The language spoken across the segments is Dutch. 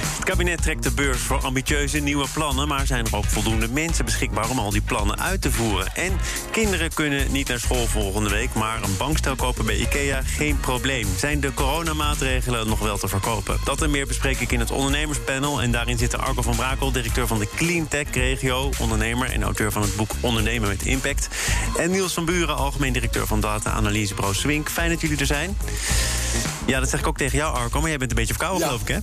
Het kabinet trekt de beurs voor ambitieuze nieuwe plannen... maar zijn er ook voldoende mensen beschikbaar om al die plannen uit te voeren. En kinderen kunnen niet naar school volgende week... maar een bankstel kopen bij IKEA geen probleem. Zijn de coronamaatregelen nog wel te verkopen? Dat en meer bespreek ik in het ondernemerspanel. En daarin zitten Arco van Brakel, directeur van de Cleantech Regio... ondernemer en auteur van het boek Ondernemen met Impact. En Niels van Buren, algemeen directeur van data-analysebureau Swink. Fijn dat jullie er zijn. Ja, dat zeg ik ook tegen jou, Arco, maar jij bent een beetje verkouden, Ja. geloof ik, hè?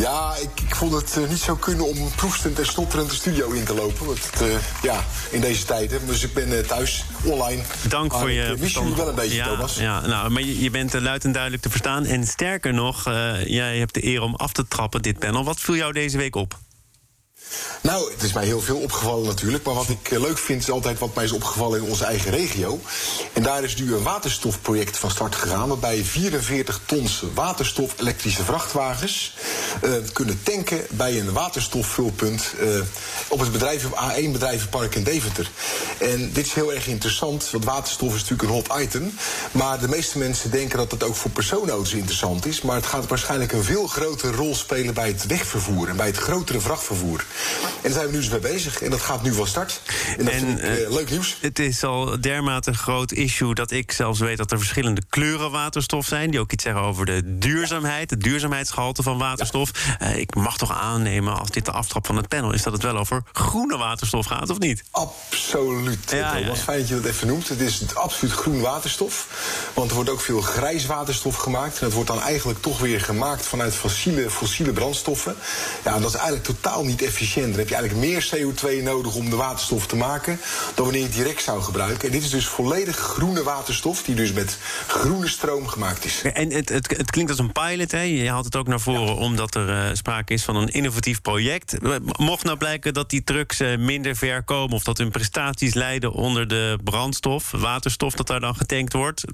Ja, ik, ik vond het eh, niet zo kunnen om proestend en stotterend de studio in te lopen. Want het, eh, ja, in deze tijden. Dus ik ben eh, thuis, online. Dank Maar voor ik, je mis verstand. jullie wel een beetje, ja, Thomas. Ja, nou, maar je, je bent luid en duidelijk te verstaan. En sterker nog, jij hebt de eer om af te trappen, dit panel. Wat viel jou deze week op? Nou, het is mij heel veel opgevallen natuurlijk. Maar wat ik eh, leuk vind is altijd wat mij is opgevallen in onze eigen regio. En daar is nu een waterstofproject van start gegaan. Waarbij 44 tons waterstof elektrische vrachtwagens eh, kunnen tanken bij een waterstofvulpunt eh, op het bedrijf, A1 bedrijvenpark in Deventer. En dit is heel erg interessant, want waterstof is natuurlijk een hot item. Maar de meeste mensen denken dat het ook voor personenauto's interessant is. Maar het gaat waarschijnlijk een veel grotere rol spelen bij het wegvervoer en bij het grotere vrachtvervoer. En daar zijn we nu dus mee bezig. En dat gaat nu van start. En dat En, vind ik eh, eh, leuk nieuws. Het is al dermate een groot issue dat ik zelfs weet dat er verschillende kleuren waterstof zijn. Die ook iets zeggen over de duurzaamheid, het duurzaamheidsgehalte van waterstof. Eh, ik mag toch aannemen, als dit de aftrap van het panel is, dat het wel over groene waterstof gaat, of niet? Absoluut. Ja, Ja, fijn dat je dat even noemt. Het is absoluut groen waterstof. Want er wordt ook veel grijs waterstof gemaakt. En dat wordt dan eigenlijk toch weer gemaakt vanuit fossiele, fossiele brandstoffen. Ja, dat is eigenlijk totaal niet efficiënt. Dan heb je eigenlijk meer CO2 nodig om de waterstof te maken... dan wanneer je het direct zou gebruiken. En dit is dus volledig groene waterstof... die dus met groene stroom gemaakt is. En het, het, het klinkt als een pilot, hè? je haalt het ook naar voren omdat er eh, sprake is van een innovatief project. Mocht nou blijken dat die trucks eh, minder ver komen of dat hun prestaties lijden onder de brandstof, waterstof dat daar dan getankt wordt,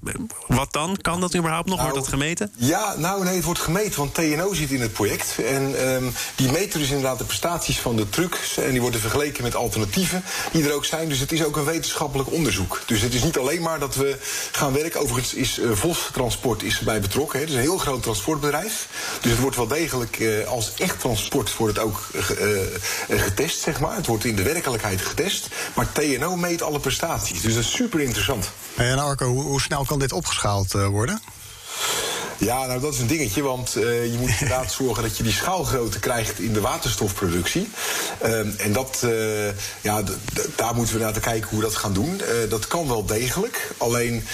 wat dan? Kan dat überhaupt nog? Nou, wordt dat gemeten? Ja, nou nee, het wordt gemeten, want TNO zit in het project. En ehm, die meten dus inderdaad de prestaties van de trucks. En die worden vergeleken met alternatieven die er ook zijn. Dus het is ook een wetenschappelijk onderzoek. Dus het is niet alleen maar dat we gaan werken. Overigens is eh, Vos Transport is erbij betrokken. Hè. Het is een heel groot transportbedrijf. Dus het wordt wel degelijk eh, als echt transport wordt het ook eh, getest, zeg maar. Het wordt in de werkelijkheid getest. Maar TNO meet alle prestaties. Dus dat is super interessant. En Arco, hoe, snel kan dit opgeschaald worden? Ja, nou dat is een dingetje, want eh, je moet inderdaad zorgen dat je die schaalgrootte krijgt in de waterstofproductie. Ehm, en dat, eh, ja, daar moeten we naar te kijken hoe we dat gaan doen. Eh, dat kan wel degelijk, alleen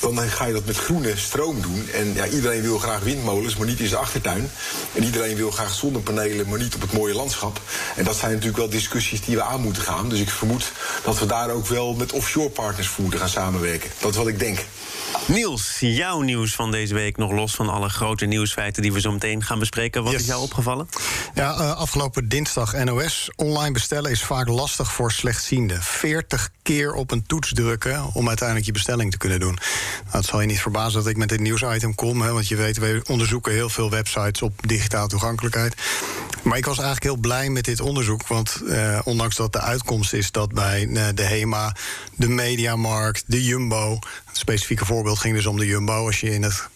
dan ga je dat met groene stroom doen. En ja, iedereen wil graag windmolens, maar niet in zijn achtertuin. En iedereen wil graag zonnepanelen, maar niet op het mooie landschap. En dat zijn natuurlijk wel discussies die we aan moeten gaan. Dus ik vermoed dat we daar ook wel met offshore partners voor moeten gaan samenwerken. Dat is wat ik denk. Niels, jouw nieuws van deze week, nog los van alle grote nieuwsfeiten die we zo meteen gaan bespreken. Wat Yes. is jou opgevallen? Ja, eh, afgelopen dinsdag NOS. Online bestellen is vaak lastig voor slechtzienden. 40 keer op een toets drukken om uiteindelijk je bestelling te kunnen doen. Nou, het zal je niet verbazen dat ik met dit nieuwsitem kom. Hè, want je weet, we onderzoeken heel veel websites op digitale toegankelijkheid. Maar ik was eigenlijk heel blij met dit onderzoek. Want eh, ondanks dat de uitkomst is dat bij eh, de HEMA, de Mediamarkt, de Jumbo. Het specifieke voorbeeld ging dus om de Jumbo. Als je in het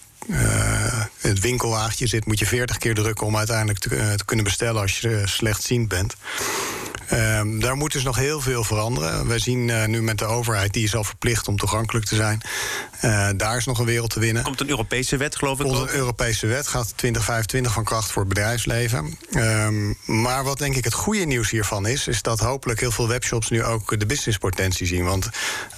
het winkelwagentje zit, moet je 40 keer drukken om uiteindelijk te, eh, te kunnen bestellen als je eh, slechtziend bent. Ehm, daar moet dus nog heel veel veranderen. Wij zien eh, nu met de overheid, die is al verplicht om toegankelijk te zijn. Eh, daar is nog een wereld te winnen. Komt een Europese wet, geloof ik. Onze ook? Europese wet gaat 2025 van kracht voor het bedrijfsleven. Ehm, maar wat denk ik het goede nieuws hiervan is, is dat hopelijk heel veel webshops nu ook de businesspotentie zien. Want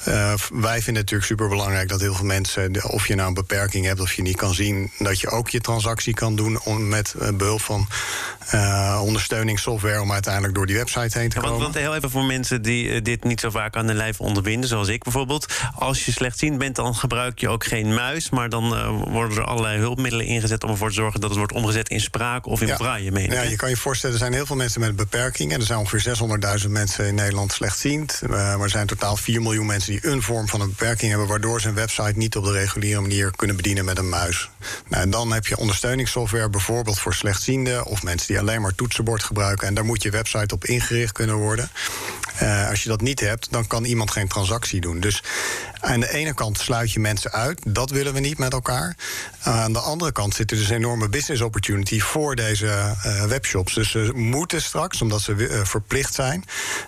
eh, wij vinden het natuurlijk super belangrijk dat heel veel mensen, of je nou een beperking hebt of je niet kan zien, dat je ook je transactie kan doen om, met eh, behulp van ondersteuningssoftware om uiteindelijk door die website heen bijeen te Ja, want, komen. want heel even voor mensen die eh, dit niet zo vaak aan de lijf ondervinden, zoals ik bijvoorbeeld. Als je slechtziend bent, dan gebruik je ook geen muis. Maar dan eh, worden er allerlei hulpmiddelen ingezet om ervoor te zorgen dat het wordt omgezet in spraak of in Ja. meen ik, Ja, je kan je voorstellen, er zijn heel veel mensen met beperkingen. Er zijn ongeveer 600.000 mensen in Nederland slechtziend. Eh, maar er zijn totaal 4 miljoen mensen die een vorm van een beperking hebben... waardoor ze een website niet op de reguliere manier kunnen bedienen met een muis. Nou, en dan heb je ondersteuningssoftware bijvoorbeeld voor slechtzienden... of mensen die alleen maar toetsenbord gebruiken. En daar moet je website op ingericht kunnen worden. Eh, als je dat niet hebt, dan kan iemand geen transactie doen. Dus aan de ene kant sluit je mensen uit. Dat willen we niet met elkaar. aan de andere kant zit er dus een enorme business opportunity voor deze eh, webshops. Dus ze moeten straks, omdat ze eh, verplicht zijn.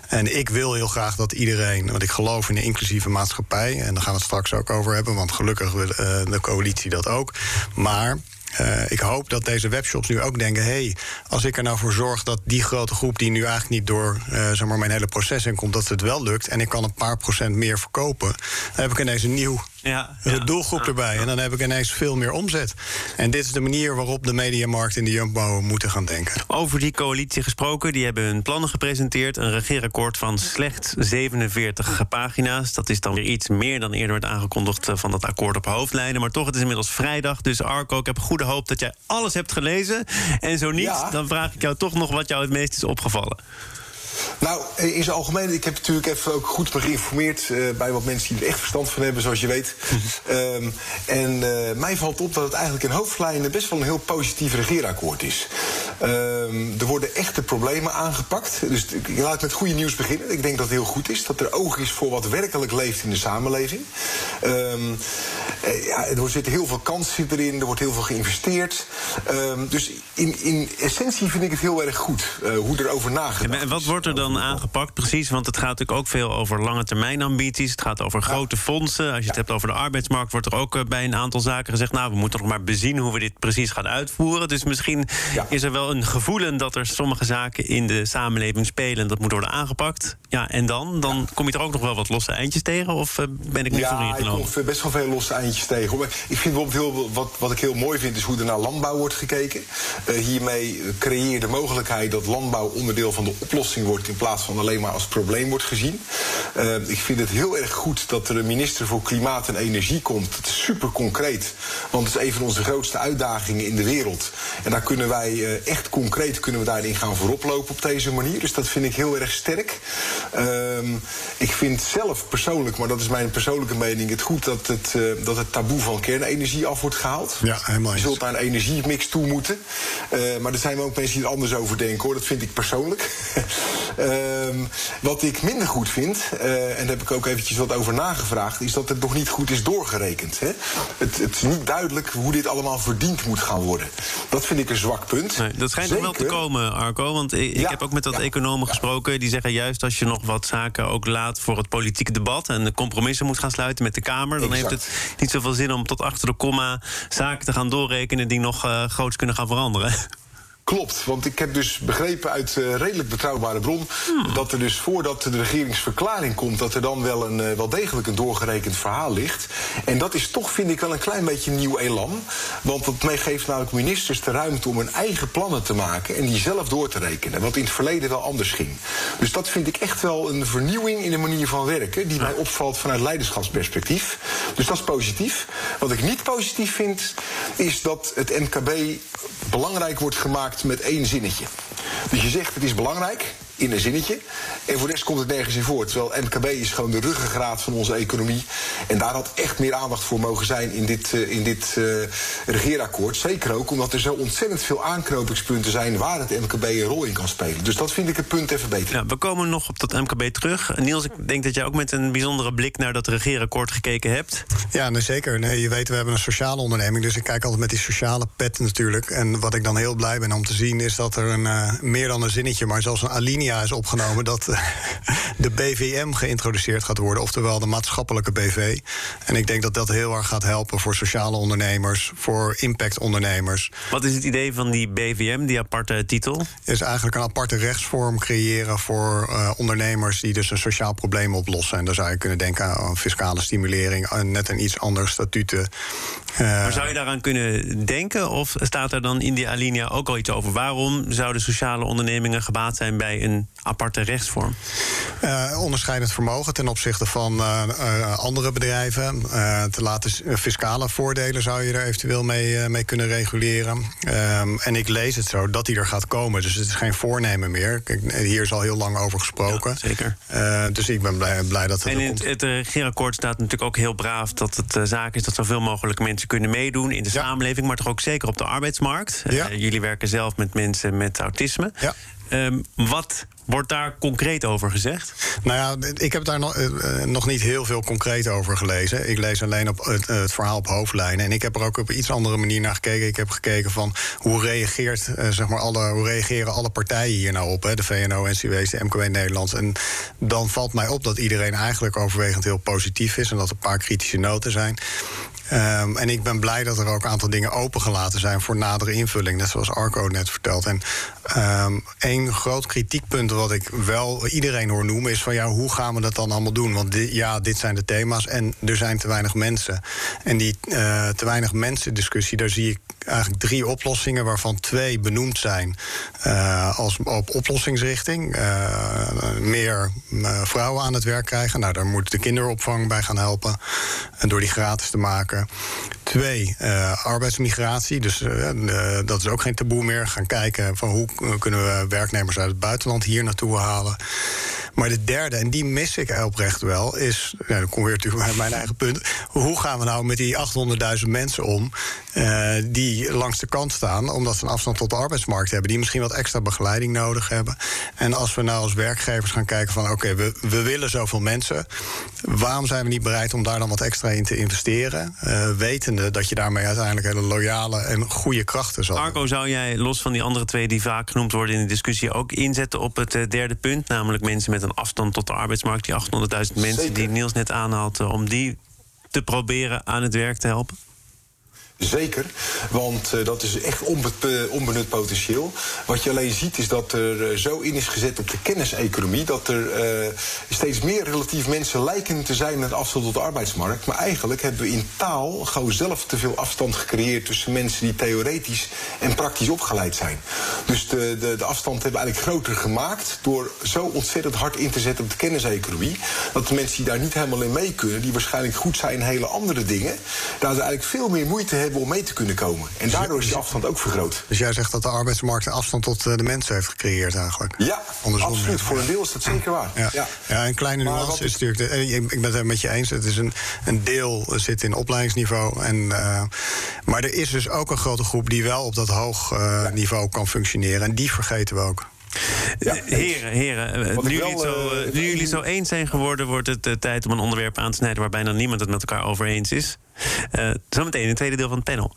En ik wil heel graag dat iedereen, want ik geloof in een inclusieve maatschappij. En daar gaan we het straks ook over hebben, want gelukkig wil de coalitie dat ook. Maar. Eh, ik hoop dat deze webshops nu ook denken: hé, hey, als ik er nou voor zorg dat die grote groep die nu eigenlijk niet door eh, zeg maar mijn hele proces in komt, dat het wel lukt en ik kan een paar procent meer verkopen, dan heb ik ineens een nieuw Ja, doelgroep erbij. En dan heb ik ineens veel meer omzet. En dit is de manier waarop de mediamarkt en de Jumbo moeten gaan denken. Over die coalitie gesproken, die hebben hun plannen gepresenteerd. Een regeerakkoord van slechts 47 pagina's. Dat is dan weer iets meer dan eerder werd aangekondigd eh, van dat akkoord op hoofdlijnen. Maar toch, het is inmiddels vrijdag. Dus Arco, ik heb goede hoop dat jij alles hebt gelezen. En zo niet, Ja. dan vraag ik jou toch nog wat jou het meest is opgevallen. Nou, in zijn algemeen, ik heb natuurlijk even ook goed me geïnformeerd eh, bij wat mensen die er echt verstand van hebben, zoals je weet. Ehm, en eh, mij valt op dat het eigenlijk in hoofdlijnen best wel een heel positief regeerakkoord is. Ehm, er worden echte problemen aangepakt. Dus ik laat met goede nieuws beginnen. Ik denk dat het heel goed is dat er oog is voor wat werkelijk leeft in de samenleving. Ehm, eh, ja, er zitten heel veel kansen erin, er wordt heel veel geïnvesteerd. Ehm, dus in, in essentie vind ik het heel erg goed eh, hoe er over nagedacht En wat wordt er dan aangepakt precies? Want het gaat natuurlijk ook veel over lange termijn ambities. Het gaat over grote fondsen. Als je het hebt over de arbeidsmarkt, wordt er ook eh, bij een aantal zaken gezegd: Nou, we moeten nog maar bezien hoe we dit precies gaan uitvoeren. Dus misschien Ja. is er wel een gevoelen dat er sommige zaken in de samenleving spelen. en Dat moet worden aangepakt. Ja, en dan? Dan kom je er ook nog wel wat losse eindjes tegen? Of eh, ben ik nu ja, voor ik ingenomen? kom best wel veel losse eindjes tegen. Ik vind bijvoorbeeld heel, wat, wat ik heel mooi vind, is hoe er naar landbouw wordt gekeken. Eh, hiermee creëer je de mogelijkheid dat landbouw onderdeel van de oplossing wordt... in plaats van alleen maar als probleem wordt gezien. Eh, ik vind het heel erg goed dat er een minister voor Klimaat en Energie komt. Dat is super concreet, want het is een van onze grootste uitdagingen in de wereld. En daar kunnen wij eh, echt concreet kunnen we daarin gaan vooroplopen op deze manier. Dus dat vind ik heel erg sterk. Ehm, ik vind zelf persoonlijk, maar dat is mijn persoonlijke mening... het goed dat het, eh, dat het taboe van kernenergie af wordt gehaald. Ja, helemaal Je zult naar een energiemix toe moeten. Eh, maar er zijn ook mensen die er anders over denken, hoor. Dat vind ik persoonlijk. Ehm, wat ik minder goed vind, eh, en daar heb ik ook eventjes wat over nagevraagd... is dat het nog niet goed is doorgerekend. Hè? Het, het is niet duidelijk hoe dit allemaal verdiend moet gaan worden. Dat vind ik een zwak punt. Nee, dat schijnt nog wel te komen, Arco. Want ik, ik Ja, heb ook met wat ja, economen ja. gesproken. Die zeggen juist als je nog wat zaken ook laat voor het politieke debat. en de compromissen moet gaan sluiten met de Kamer. dan heeft het niet zoveel zin om tot achter de komma zaken te gaan doorrekenen. die nog eh, groots kunnen gaan veranderen. Klopt, want ik heb dus begrepen uit eh, redelijk betrouwbare bron... Hmm. dat er dus voordat de regeringsverklaring komt... dat er dan wel, een, eh, wel degelijk een doorgerekend verhaal ligt. En dat is toch, vind ik, wel een klein beetje nieuw elan. Want dat mee geeft namelijk ministers de ruimte om hun eigen plannen te maken... en die zelf door te rekenen, wat in het verleden wel anders ging. Dus dat vind ik echt wel een vernieuwing in de manier van werken... die mij opvalt vanuit leiderschapsperspectief. Dus dat is positief. Wat ik niet positief vind, is dat het MKB belangrijk wordt gemaakt met één zinnetje. Dus je zegt het is belangrijk in een zinnetje. En voor de rest komt het nergens in voor. Terwijl MKB is gewoon de ruggengraat van onze economie. En daar had echt meer aandacht voor mogen zijn in dit, eh, in dit eh, regeerakkoord. Zeker ook omdat er zo ontzettend veel aanknopingspunten zijn waar het MKB een rol in kan spelen. Dus dat vind ik het punt even beter. Ja, we komen nog op dat MKB terug. Niels, ik denk dat jij ook met een bijzondere blik naar dat regeerakkoord gekeken hebt. Ja, nee, zeker. Nee, je weet, we hebben een sociale onderneming. Dus ik kijk altijd met die sociale pet natuurlijk. En wat ik dan heel blij ben om te zien... is dat er een, eh, meer dan een zinnetje, maar zelfs een alinea is opgenomen... dat eh, de BVM geïntroduceerd gaat worden. Oftewel de maatschappelijke BV. En ik denk dat dat heel erg gaat helpen voor sociale ondernemers... voor impactondernemers. Wat is het idee van die BVM, die aparte titel? is eigenlijk een aparte rechtsvorm creëren voor eh, ondernemers die dus een sociaal probleem oplossen. En daar zou je kunnen denken aan fiscale stimulering, aan net een iets andere statuten. Eh, Maar zou je daaraan kunnen denken? Of staat er dan in die alinea ook al iets over? Waarom zouden sociale ondernemingen gebaat zijn bij een een aparte rechtsvorm? Uh, onderscheidend vermogen ten opzichte van uh, uh, andere bedrijven. te laten fiscale voordelen zou je er eventueel mee, mee kunnen reguleren. Um, en ik lees het zo dat die er gaat komen. Dus het is geen voornemen meer. Kijk, hier is al heel lang over gesproken. Ja, zeker. dus ik ben blij, blij dat het En er in komt. het, het regeerakkoord staat natuurlijk ook heel braaf dat het zaak is dat zoveel mogelijk mensen kunnen meedoen in de Ja. samenleving, maar toch ook zeker op de arbeidsmarkt. Ja. Eh, jullie werken zelf met mensen met autisme. Ja. Ehm, wat wordt daar concreet over gezegd? Nou ja, ik heb daar nog, eh, eh, nog niet heel veel concreet over gelezen. Ik lees alleen op het, het verhaal op hoofdlijnen. En ik heb er ook op iets andere manier naar gekeken. Ik heb gekeken van hoe, reageert, eh, zeg maar alle, hoe reageren alle partijen hier nou op. Hè? De VNO, NCW's, de MKW Nederlands. En dan valt mij op dat iedereen eigenlijk overwegend heel positief is. En dat er een paar kritische noten zijn. Ehm, en ik ben blij dat er ook een aantal dingen opengelaten zijn voor nadere invulling. Net zoals Arco net vertelt. En ehm één groot kritiekpunt wat ik wel iedereen hoor noemen is van ja, hoe gaan we dat dan allemaal doen? Want ja, dit zijn de thema's en er zijn te weinig mensen. En die eh, te weinig mensen discussie, daar zie ik eigenlijk drie oplossingen, waarvan twee benoemd zijn eh, als op oplossingsrichting. Eh, meer eh, vrouwen aan het werk krijgen. Nou, daar moet de kinderopvang bij gaan helpen. En door die gratis te maken. Twee, arbeidsmigratie. Dus dat is ook geen taboe meer. Gaan kijken van hoe kunnen we werknemers uit het buitenland hier naartoe halen. Maar de derde, en die mis ik oprecht wel, is. Ja, dan kom weer natuurlijk bij mijn eigen punt. Hoe gaan we nou met die 800.000 mensen om. eh, die langs de kant staan, omdat ze een afstand tot de arbeidsmarkt hebben. Die misschien wat extra begeleiding nodig hebben. En als we nou als werkgevers gaan kijken van. oké, we, we willen zoveel mensen. Waarom zijn we niet bereid om daar dan wat extra in te investeren? eh, wetende dat je daarmee uiteindelijk hele loyale en goede krachten zal. Arco, zou jij los van die andere twee die vaak genoemd worden in de discussie ook inzetten op het eh, derde punt, namelijk mensen met een afstand tot de arbeidsmarkt, die 800.000 mensen Zeker. die Niels net aanhaalt, om die te proberen aan het werk te helpen? Zeker, want eh, dat is echt eh, onbenut potentieel. Wat je alleen ziet is dat er eh, zo in is gezet op de kenniseconomie... dat er steeds meer relatief mensen lijken te zijn met afstand tot de arbeidsmarkt. Maar eigenlijk hebben we in taal gewoon zelf te veel afstand gecreëerd... tussen mensen die theoretisch en praktisch opgeleid zijn. Dus de, de, de afstand hebben we eigenlijk groter gemaakt... door zo ontzettend hard in te zetten op de kenniseconomie... dat de mensen die daar niet helemaal in mee kunnen... die waarschijnlijk goed zijn in hele andere dingen... daar ze eigenlijk veel meer moeite hebben om mee te kunnen komen. En daardoor is die afstand ook vergroot. Dus jij zegt dat de arbeidsmarkt een afstand tot eh, de mensen heeft gecreëerd eigenlijk? Ja, Andersom, absoluut. Voor een deel is dat zeker waar. Ja. Ja. een kleine nuance wat is natuurlijk... De, eh, ik ben het met je eens. Het is een, een deel zit in opleidingsniveau. En, eh, maar er is dus ook een grote groep die wel op dat hoog niveau kan functioneren. En die vergeten we ook. Ja, Eh, heren, heren eh, Wat nu, ik jullie het wel, zo, eh, nu jullie zo eens zijn geworden, wordt het eh, tijd om een onderwerp aan te snijden waar bijna niemand het met elkaar over eens is. Eh, zometeen in het tweede deel van het panel.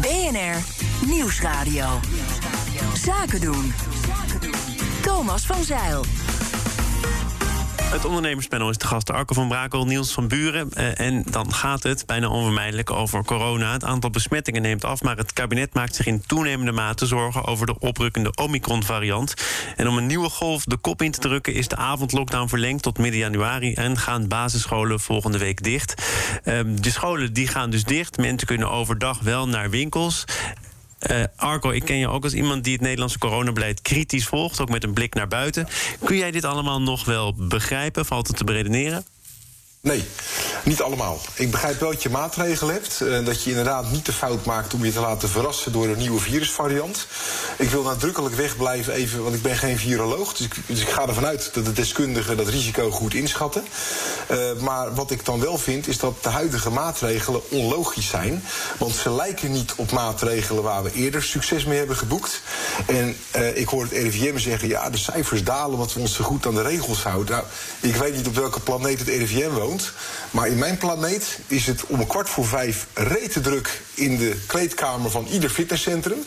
BNR Nieuwsradio. Zaken doen. Thomas van Zeil. Het ondernemerspanel is de gast Arco van Brakel, Niels van Buren. Eh, en dan gaat het bijna onvermijdelijk over corona. Het aantal besmettingen neemt af, maar het kabinet maakt zich in toenemende mate zorgen over de oprukkende Omicron-variant. En om een nieuwe golf de kop in te drukken, is de avondlockdown verlengd tot midden januari en gaan basisscholen volgende week dicht. Ehm, de scholen die gaan dus dicht. Mensen kunnen overdag wel naar winkels. Eh, Arco, ik ken je ook als iemand die het Nederlandse coronabeleid kritisch volgt, ook met een blik naar buiten. Kun jij dit allemaal nog wel begrijpen? Valt het te beredeneren? Nee, niet allemaal. Ik begrijp wel dat je maatregelen hebt. eh, dat je inderdaad niet de fout maakt om je te laten verrassen door een nieuwe virusvariant. Ik wil nadrukkelijk wegblijven even, want ik ben geen viroloog. Dus ik, dus ga ervan uit dat de deskundigen dat risico goed inschatten. Eh, maar wat ik dan wel vind, is dat de huidige maatregelen onlogisch zijn. Want ze lijken niet op maatregelen waar we eerder succes mee hebben geboekt. En eh, ik hoor het RIVM zeggen, ja, de cijfers dalen omdat we ons zo goed aan de regels houden. Nou, ik weet niet op welke planeet het RIVM woont. Maar in mijn planeet is het om een kwart voor vijf rete druk in de kleedkamer van ieder fitnesscentrum.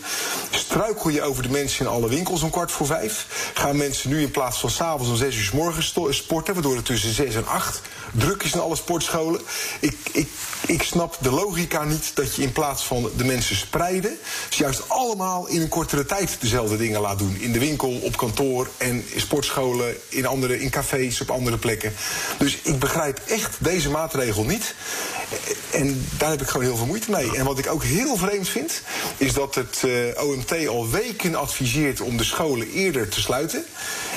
Struikel je over de mensen in alle winkels om kwart voor vijf. Gaan mensen nu in plaats van s'avonds om zes uur 's morgens sporten, waardoor het tussen zes en acht druk is in alle sportscholen. Ik, ik, ik snap de logica niet dat je in plaats van de mensen spreiden, ze juist allemaal in een kortere tijd dezelfde dingen laat doen. In de winkel, op kantoor en in sportscholen, in, andere, in cafés, op andere plekken. Dus ik begrijp echt deze maatregel niet. En daar heb ik gewoon heel veel moeite mee. En wat ik ook heel vreemd vind, is dat het uh, OMT al weken adviseert om de scholen eerder te sluiten.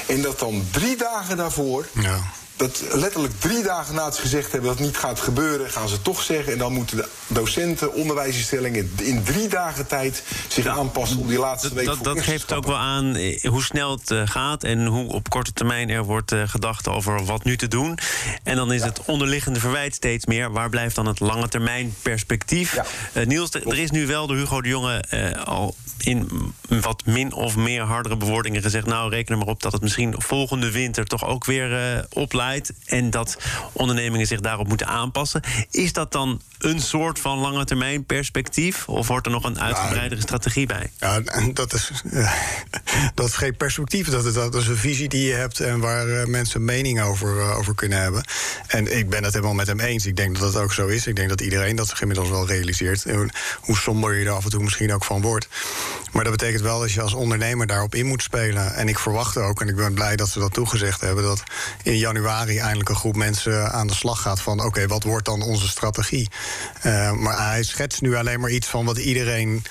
En dat dan drie dagen daarvoor ja dat letterlijk drie dagen na het gezegd hebben dat het niet gaat gebeuren, gaan ze toch zeggen. En dan moeten de docenten, onderwijsinstellingen in drie dagen tijd zich aanpassen om die laatste week Dat, dat geeft ook wel aan eh, hoe snel het eh, gaat en hoe op korte termijn er wordt uh, gedacht over wat nu te doen. En dan is het onderliggende verwijt steeds meer. Waar blijft dan het lange termijn perspectief? Ja. Niels, er is nu wel door Hugo de Jonge al in wat min of meer hardere bewoordingen gezegd... nou, reken er maar op dat het misschien volgende winter toch ook weer uh, en dat ondernemingen zich daarop moeten aanpassen. Is dat dan een soort van lange termijn perspectief? Of wordt er nog een uitgebreidere strategie bij? Ja, dat is, dat is geen perspectief. Dat is, dat is een visie die je hebt en waar uh, mensen mening over, uh, over kunnen hebben. En ik ben het helemaal met hem eens. Ik denk dat dat ook zo is. Ik denk dat iedereen dat zich inmiddels wel realiseert. Hoe somber je er af en toe misschien ook van wordt. Maar dat betekent wel dat je als ondernemer daarop in moet spelen. En ik verwacht ook, en ik ben blij dat ze dat toegezegd hebben, dat in januari eindelijk een groep mensen aan de slag gaat van: oké, wat wordt dan onze strategie? Uh, maar hij schetst nu alleen maar iets van wat iedereen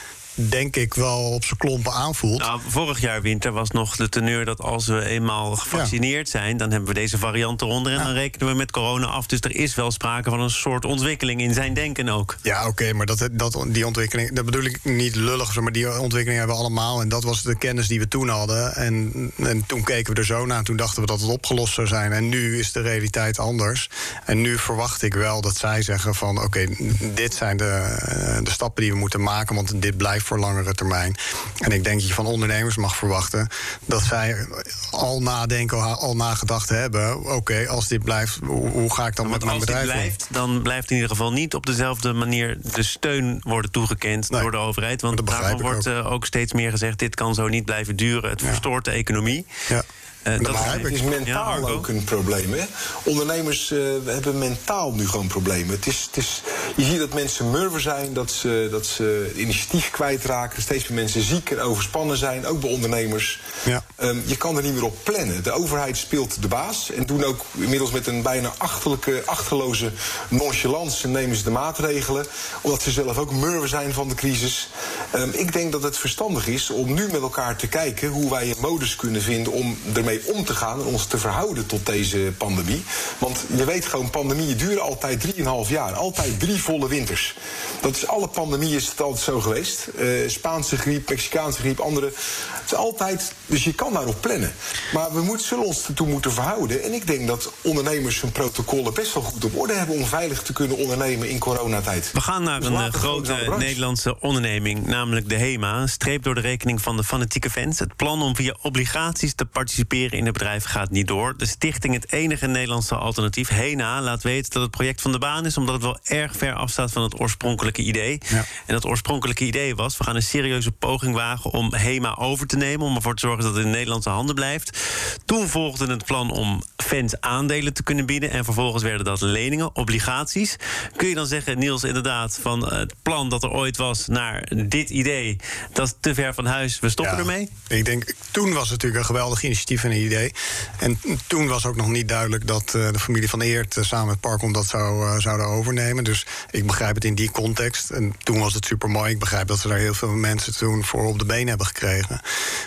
denk ik wel op zijn klompen aanvoelt. Nou, vorig jaar winter was nog de teneur dat als we eenmaal gevaccineerd zijn, dan hebben we deze variant eronder en dan rekenen we met corona af. Dus er is wel sprake van een soort ontwikkeling in zijn denken ook. Ja, oké, maar dat, dat, die ontwikkeling, dat bedoel ik niet lullig, maar die ontwikkeling hebben we allemaal. En dat was de kennis die we toen hadden. En, en toen keken we er zo naar en toen dachten we dat het opgelost zou zijn. En nu is de realiteit anders. En nu verwacht ik wel dat zij zeggen van oké, dit zijn de, de stappen die we moeten maken, want dit blijft voor langere termijn. En ik denk dat je van ondernemers mag verwachten dat zij al nadenken, al nagedacht hebben. Oké, als dit blijft, hoe, ga ik dan met mijn bedrijf? Als dit blijft, dan blijft in ieder geval niet op dezelfde manier de steun worden toegekend door de overheid. Want daarvan wordt ook. Eh, ook steeds meer gezegd: dit kan zo niet blijven duren. Het verstoort de economie. Ja. Uh, dat het is mentaal ook een probleem. Hè? Ondernemers uh, hebben mentaal nu gewoon problemen. Het is, het is, je ziet dat mensen murven zijn, dat ze, dat ze initiatief kwijtraken. Steeds meer mensen ziek en overspannen zijn, ook bij ondernemers. Ja. Um, je kan er niet meer op plannen. De overheid speelt de baas en doen ook inmiddels met een bijna achterlijke, achterloze nonchalance nemen ze de maatregelen. Omdat ze zelf ook murven zijn van de crisis. Um, ik denk dat het verstandig is om nu met elkaar te kijken hoe wij een modus kunnen vinden om ermee om te gaan en ons te verhouden tot deze pandemie. Want je weet gewoon, pandemieën duren altijd 3,5 jaar. Altijd drie volle winters. Dat is alle pandemieën is het altijd zo geweest. Uh, Spaanse griep, Mexicaanse griep, andere. Het is altijd, dus je kan daarop plannen. Maar we moeten, zullen ons ertoe moeten verhouden. En ik denk dat ondernemers hun protocollen best wel goed op orde hebben om veilig te kunnen ondernemen in coronatijd. We gaan naar dus een eh, grote Nederlandse onderneming, namelijk de HEMA. Streep door de rekening van de fanatieke fans. Het plan om via obligaties te participeren in het bedrijf gaat niet door. De stichting, het enige Nederlandse alternatief, HENA, laat weten dat het project van de baan is, omdat het wel erg ver afstaat van het oorspronkelijke idee. Ja. En dat oorspronkelijke idee was: we gaan een serieuze poging wagen om HEMA over te nemen, om ervoor te zorgen dat het in Nederlandse handen blijft. Toen volgde het plan om fans aandelen te kunnen bieden, en vervolgens werden dat leningen, obligaties. Kun je dan zeggen, Niels, inderdaad, van het plan dat er ooit was naar dit idee, dat is te ver van huis, we stoppen ermee? Ik denk, toen was het natuurlijk een geweldig initiatief idee. En toen was ook nog niet duidelijk dat uh, de familie van Eert uh, samen met Parkom dat zou, uh, zouden overnemen. Dus ik begrijp het in die context. En toen was het super mooi. Ik begrijp dat ze daar heel veel mensen toen voor op de been hebben gekregen.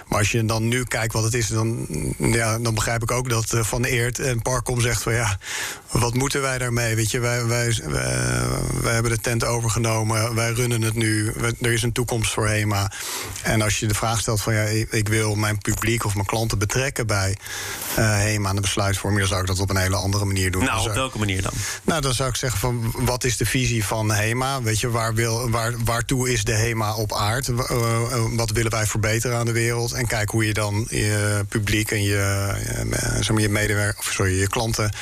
Maar als je dan nu kijkt wat het is, dan, ja, dan begrijp ik ook dat Van Eert en Parkom zegt van ja, wat moeten wij daarmee? Weet je, wij, wij, wij, hebben de tent overgenomen, wij runnen het nu, er is een toekomst voor HEMA. En als je de vraag stelt van ja, ik wil mijn publiek of mijn klanten betrekken bij uh, HEMA aan de besluitvorming, dan zou ik dat op een hele andere manier doen. Nou, op welke manier dan? Nou, dan zou ik zeggen van wat is de visie van HEMA? Weet je, waar wil, waar, waartoe is de HEMA op aard? Uh, wat willen wij verbeteren aan de wereld? En kijk hoe je dan je publiek en je, je medewerkers, of sorry, je klanten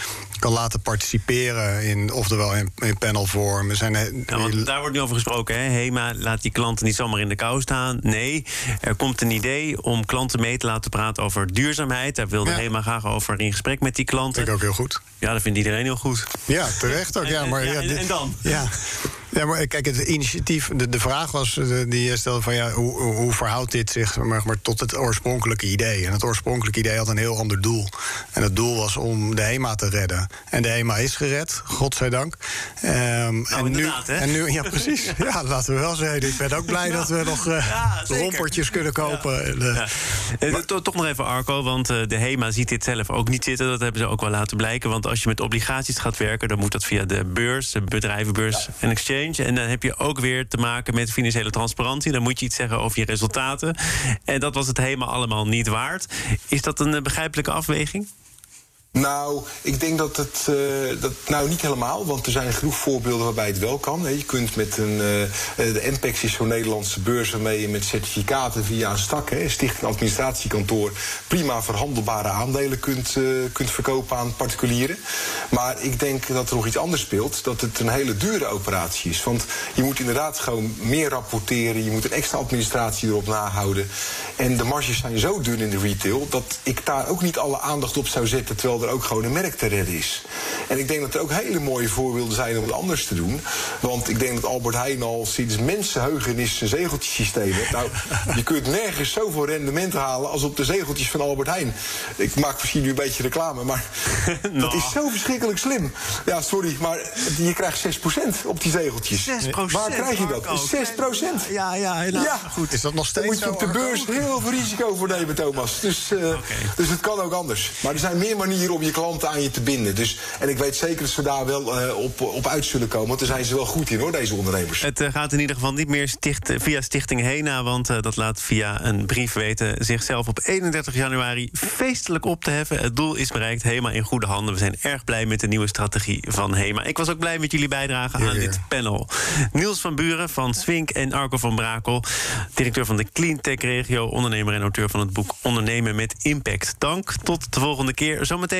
kan laten participeren in, oftewel in, in panelvorm. Zijn, ja, daar wordt nu over gesproken. Hè? HEMA laat die klanten niet zomaar in de kou staan. Nee, er komt een idee om klanten mee te laten praten over duurzaamheid. Daar wilde ja. HEMA graag over in gesprek met die klanten. Vind ik ook heel goed. Ja, dat vindt iedereen heel goed. Ja, terecht ook. Ja, maar, ja, en, en, dan? Ja. Ja, maar kijk, het initiatief, de, de vraag was eh, die je stelde van ja, hoe, hoe verhoudt dit zich maar, maar, tot het oorspronkelijke idee? En het oorspronkelijke idee had een heel ander doel. En het doel was om de HEMA te redden. En de HEMA is gered, godzijdank. Um, nou, en, nu, hè? en nu, ja, precies. ja, laten we wel zeggen. Ik ben ook blij dat we nog uh, ja, rompertjes kunnen kopen. Uh, maar, toch nog even Arco, want uh, de HEMA ziet dit zelf ook niet zitten. Dat hebben ze ook wel laten blijken. Want als je met obligaties gaat werken, dan moet dat via de beurs, de bedrijvenbeurs en exchange. En dan heb je ook weer te maken met financiële transparantie. Dan moet je iets zeggen over je resultaten. En dat was het helemaal allemaal niet waard. Is dat een begrijpelijke afweging? Nou, ik denk dat het. Uh, dat, nou, niet helemaal, want er zijn genoeg voorbeelden waarbij het wel kan. Je kunt met een. Uh, de NPEX is zo'n Nederlandse beurs waarmee je met certificaten via een stak, hè, Stichting Administratiekantoor, prima verhandelbare aandelen kunt, kunt verkopen aan particulieren. Maar ik denk dat er nog iets anders speelt: dat het een hele dure operatie is. Want je moet inderdaad gewoon meer rapporteren, je moet een extra administratie erop nahouden. En de marges zijn zo dun in de retail dat ik daar ook niet alle aandacht op zou zetten. Terwijl er ook gewoon een merk te redden is. En ik denk dat er ook hele mooie voorbeelden zijn om het anders te doen. Want ik denk dat Albert Heijn al sinds mensenheugenis een zegeltjesysteem heeft. Nou, je kunt nergens zoveel rendement halen als op de zegeltjes van Albert Heijn. Ik maak misschien nu een beetje reclame, maar nou. dat is zo verschrikkelijk slim. Ja, sorry, maar je krijgt 6% op die zegeltjes. 6%? Waar krijg je dat? 6%. Ja, ja, helaas. ja. Goed, is dat nog steeds Daar moet je op de beurs heel veel risico voor nemen, Thomas. Dus, uh, okay. dus het kan ook anders. Maar er zijn meer manieren om je klanten aan je te binden. Dus, en ik weet zeker dat ze daar wel uh, op, op uit zullen komen. Want daar zijn ze wel goed in hoor, deze ondernemers. Het uh, gaat in ieder geval niet meer sticht, via Stichting Hena. Want uh, dat laat via een brief weten zichzelf op 31 januari feestelijk op te heffen. Het doel is bereikt. Hema in goede handen. We zijn erg blij met de nieuwe strategie van Hema. Ik was ook blij met jullie bijdrage aan dit panel. Niels van Buren van Swink en Arco van Brakel. Directeur van de Cleantech-regio. Ondernemer en auteur van het boek Ondernemen met Impact. Dank. Tot de volgende keer. Zometeen